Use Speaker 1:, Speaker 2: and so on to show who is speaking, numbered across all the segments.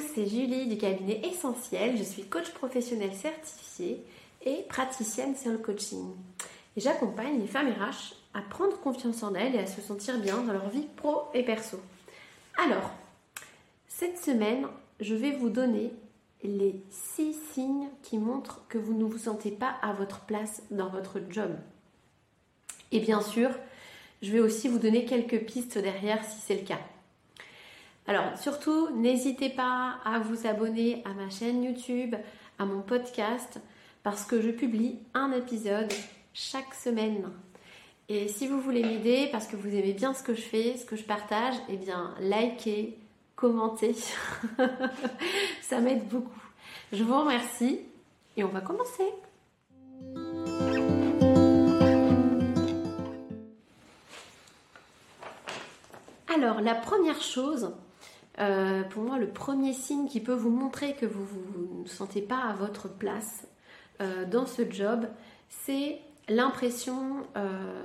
Speaker 1: c'est Julie du cabinet Essentiel. Je suis coach professionnel certifié et praticienne sur le coaching. Et j'accompagne les femmes RH à prendre confiance en elles et à se sentir bien dans leur vie pro et perso. Alors, cette semaine, je vais vous donner les six signes qui montrent que vous ne vous sentez pas à votre place dans votre job. Et bien sûr, je vais aussi vous donner quelques pistes derrière si c'est le cas. Alors surtout, n'hésitez pas à vous abonner à ma chaîne YouTube, à mon podcast, parce que je publie un épisode chaque semaine. Et si vous voulez m'aider, parce que vous aimez bien ce que je fais, ce que je partage, eh bien, likez, commentez. Ça m'aide beaucoup. Je vous remercie et on va commencer. Alors, la première chose, euh, pour moi, le premier signe qui peut vous montrer que vous ne vous sentez pas à votre place euh, dans ce job, c'est l'impression euh,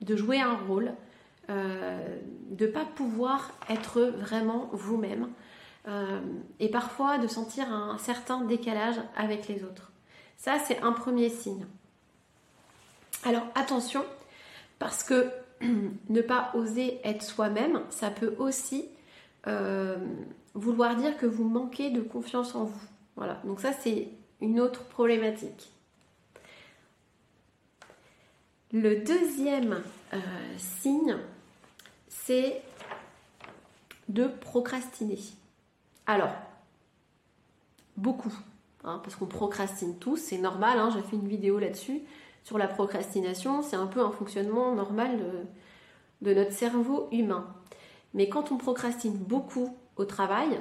Speaker 1: de jouer un rôle, de ne pas pouvoir être vraiment vous-même et parfois de sentir un certain décalage avec les autres. Ça, c'est un premier signe. Alors attention, parce que ne pas oser être soi-même, ça peut aussi euh, vouloir dire que vous manquez de confiance en vous. Voilà, donc ça c'est une autre problématique. Le deuxième euh, signe, c'est de procrastiner. Alors, beaucoup, hein, parce qu'on procrastine tous, c'est normal, hein, j'ai fait une vidéo là-dessus sur la procrastination, c'est un peu un fonctionnement normal de notre cerveau humain. Mais quand on procrastine beaucoup au travail,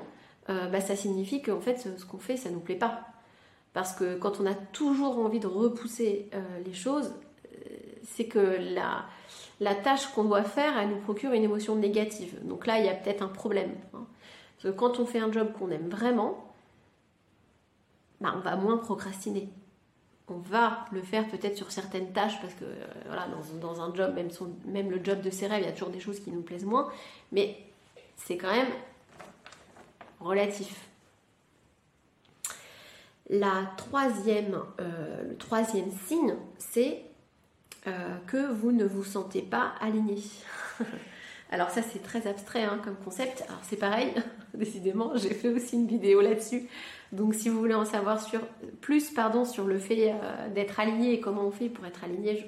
Speaker 1: euh, bah, ça signifie qu'en fait, ce qu'on fait, ça ne nous plaît pas. Parce que quand on a toujours envie de repousser euh, les choses, euh, c'est que la, tâche qu'on doit faire, elle nous procure une émotion négative. Donc là, il y a peut-être un problème. Hein. Parce que quand on fait un job qu'on aime vraiment, bah, on va moins procrastiner on va le faire peut-être sur certaines tâches parce que euh, voilà, dans, un job, même, même le job de ses rêves, il y a toujours des choses qui nous plaisent moins, mais c'est quand même relatif. La troisième, euh, le troisième signe, c'est euh, que vous ne vous sentez pas aligné. Alors ça c'est très abstrait hein, comme concept. Alors c'est pareil, décidément, j'ai fait aussi une vidéo là-dessus. Donc si vous voulez en savoir sur, plus pardon, sur le fait euh, d'être aligné et comment on fait pour être aligné, je,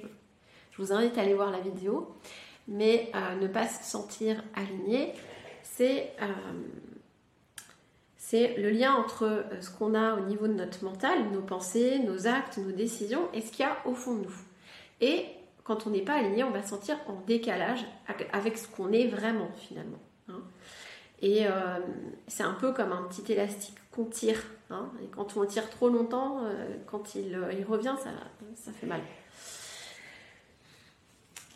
Speaker 1: vous invite à aller voir la vidéo. Mais euh, ne pas se sentir aligné, c'est euh, c'est le lien entre ce qu'on a au niveau de notre mental, nos pensées, nos actes, nos décisions et ce qu'il y a au fond de nous. Et quand on n'est pas aligné, on va se sentir en décalage avec ce qu'on est vraiment finalement. Et euh, c'est un peu comme un petit élastique qu'on tire. Hein. Et quand on tire trop longtemps, euh, quand il, euh, revient, ça, fait mal.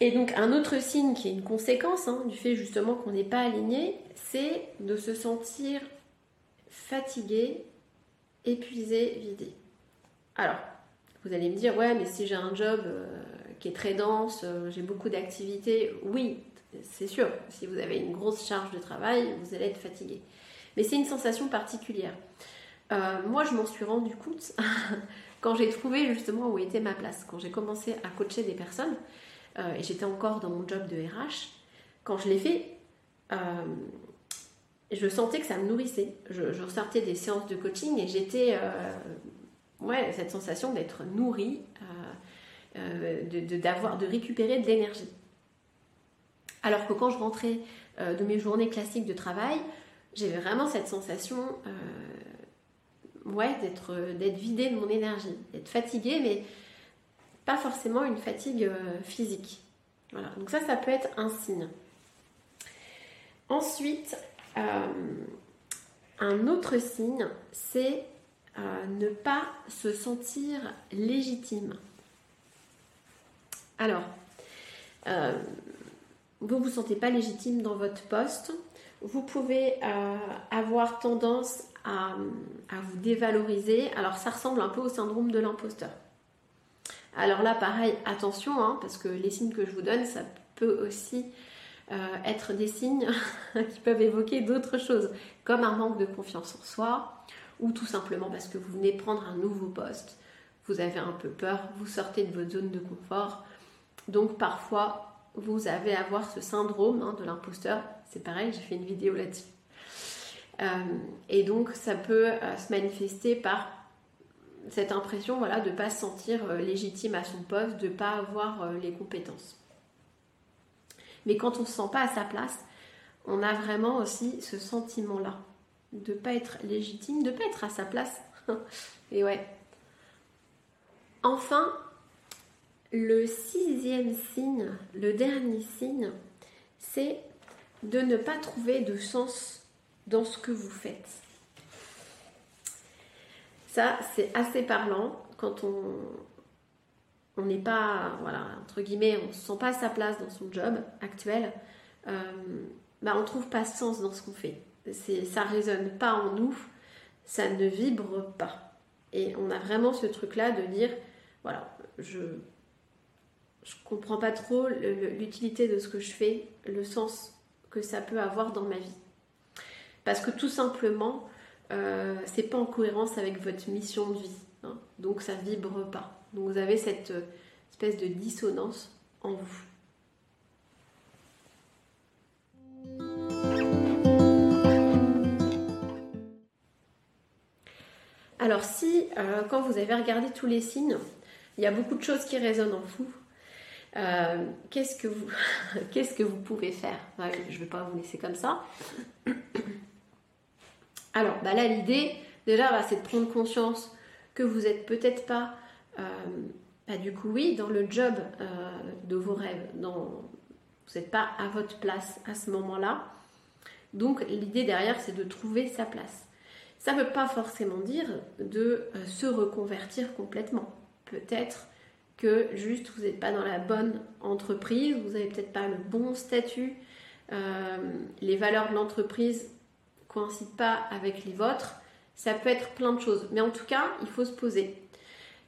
Speaker 1: Et donc un autre signe qui est une conséquence hein, du fait justement qu'on n'est pas aligné, c'est de se sentir fatigué, épuisé, vidé. Alors, vous allez me dire, ouais, mais si j'ai un job qui est très dense, j'ai beaucoup d'activités, oui, c'est sûr, si vous avez une grosse charge de travail, vous allez être fatigué. Mais c'est une sensation particulière. Euh, moi, je m'en suis rendu compte quand j'ai trouvé justement où était ma place, quand j'ai commencé à coacher des personnes, euh, et j'étais encore dans mon job de RH, quand je l'ai fait, je sentais que ça me nourrissait. Je, ressortais des séances de coaching et j'étais, ouais, cette sensation d'être nourrie euh, de, d'avoir, de, récupérer de l'énergie. Alors que quand je rentrais euh, de mes journées classiques de travail, j'avais vraiment cette sensation euh, d'être, d'être vidée de mon énergie, d'être fatiguée, mais pas forcément une fatigue physique. Voilà, donc ça, ça peut être un signe. Ensuite, un autre signe, c'est ne pas se sentir légitime. Alors, euh, vous ne vous sentez pas légitime dans votre poste, vous pouvez euh, avoir tendance à, vous dévaloriser. Alors ça ressemble un peu au syndrome de l'imposteur. Alors là, pareil, attention, hein, parce que les signes que je vous donne, ça peut aussi être des signes qui peuvent évoquer d'autres choses, comme un manque de confiance en soi, ou tout simplement parce que vous venez prendre un nouveau poste, vous avez un peu peur, vous sortez de votre zone de confort. Donc parfois, vous avez avoir ce syndrome hein, de l'imposteur. C'est pareil, j'ai fait une vidéo là-dessus. Euh, et donc, ça peut euh, se manifester par cette impression voilà, de ne pas se sentir euh, légitime à son poste, de ne pas avoir les compétences. Mais quand on ne se sent pas à sa place, on a vraiment aussi ce sentiment-là de ne pas être légitime, de ne pas être à sa place. et ouais. Enfin, le sixième signe, le dernier signe, c'est de ne pas trouver de sens dans ce que vous faites. Ça, c'est assez parlant quand on n'est pas, voilà, entre guillemets, on ne se sent pas à sa place dans son job actuel, euh, bah, on ne trouve pas sens dans ce qu'on fait. Ça ne résonne pas en nous, ça ne vibre pas. Et on a vraiment ce truc-là de dire, voilà, je je comprends pas trop l'utilité de ce que je fais, le sens que ça peut avoir dans ma vie. Parce que tout simplement, euh, c'est pas en cohérence avec votre mission de vie. Hein. donc ça vibre pas. Donc vous avez cette euh, espèce de dissonance en vous. Alors si, euh, quand vous avez regardé tous les signes, il y a beaucoup de choses qui résonnent en vous, euh, qu'est-ce que vous pouvez faire? Je ne vais pas vous laisser comme ça. Alors, bah là, l'idée, déjà, bah, c'est de prendre conscience que vous n'êtes peut-être pas, euh, bah, du coup, oui, dans le job euh, de vos rêves. Vous n'êtes pas à votre place à ce moment-là. Donc, l'idée derrière, c'est de trouver sa place. Ça ne veut pas forcément dire de se reconvertir complètement. Peut-être que juste vous n'êtes pas dans la bonne entreprise, vous n'avez peut-être pas le bon statut, euh, les valeurs de l'entreprise coïncident pas avec les vôtres. Ça peut être plein de choses, mais en tout cas, il faut se poser.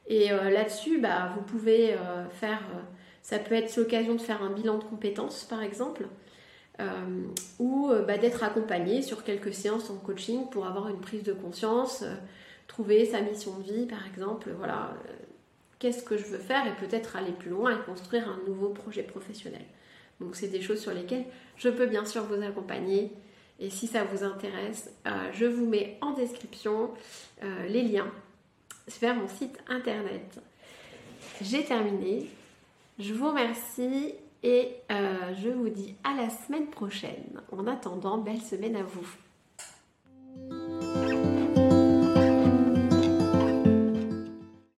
Speaker 1: Et euh, là-dessus, bah, vous pouvez euh, faire, ça peut être l'occasion de faire un bilan de compétences, par exemple, ou bah, d'être accompagné sur quelques séances en coaching pour avoir une prise de conscience, trouver sa mission de vie, par exemple. Voilà, qu'est-ce que je veux faire et peut-être aller plus loin et construire un nouveau projet professionnel. Donc c'est des choses sur lesquelles je peux bien sûr vous accompagner. Et si ça vous intéresse, euh, je vous mets en description euh, les liens vers mon site internet. J'ai terminé. Je vous remercie et euh, je vous dis à la semaine prochaine. En attendant, belle semaine à vous.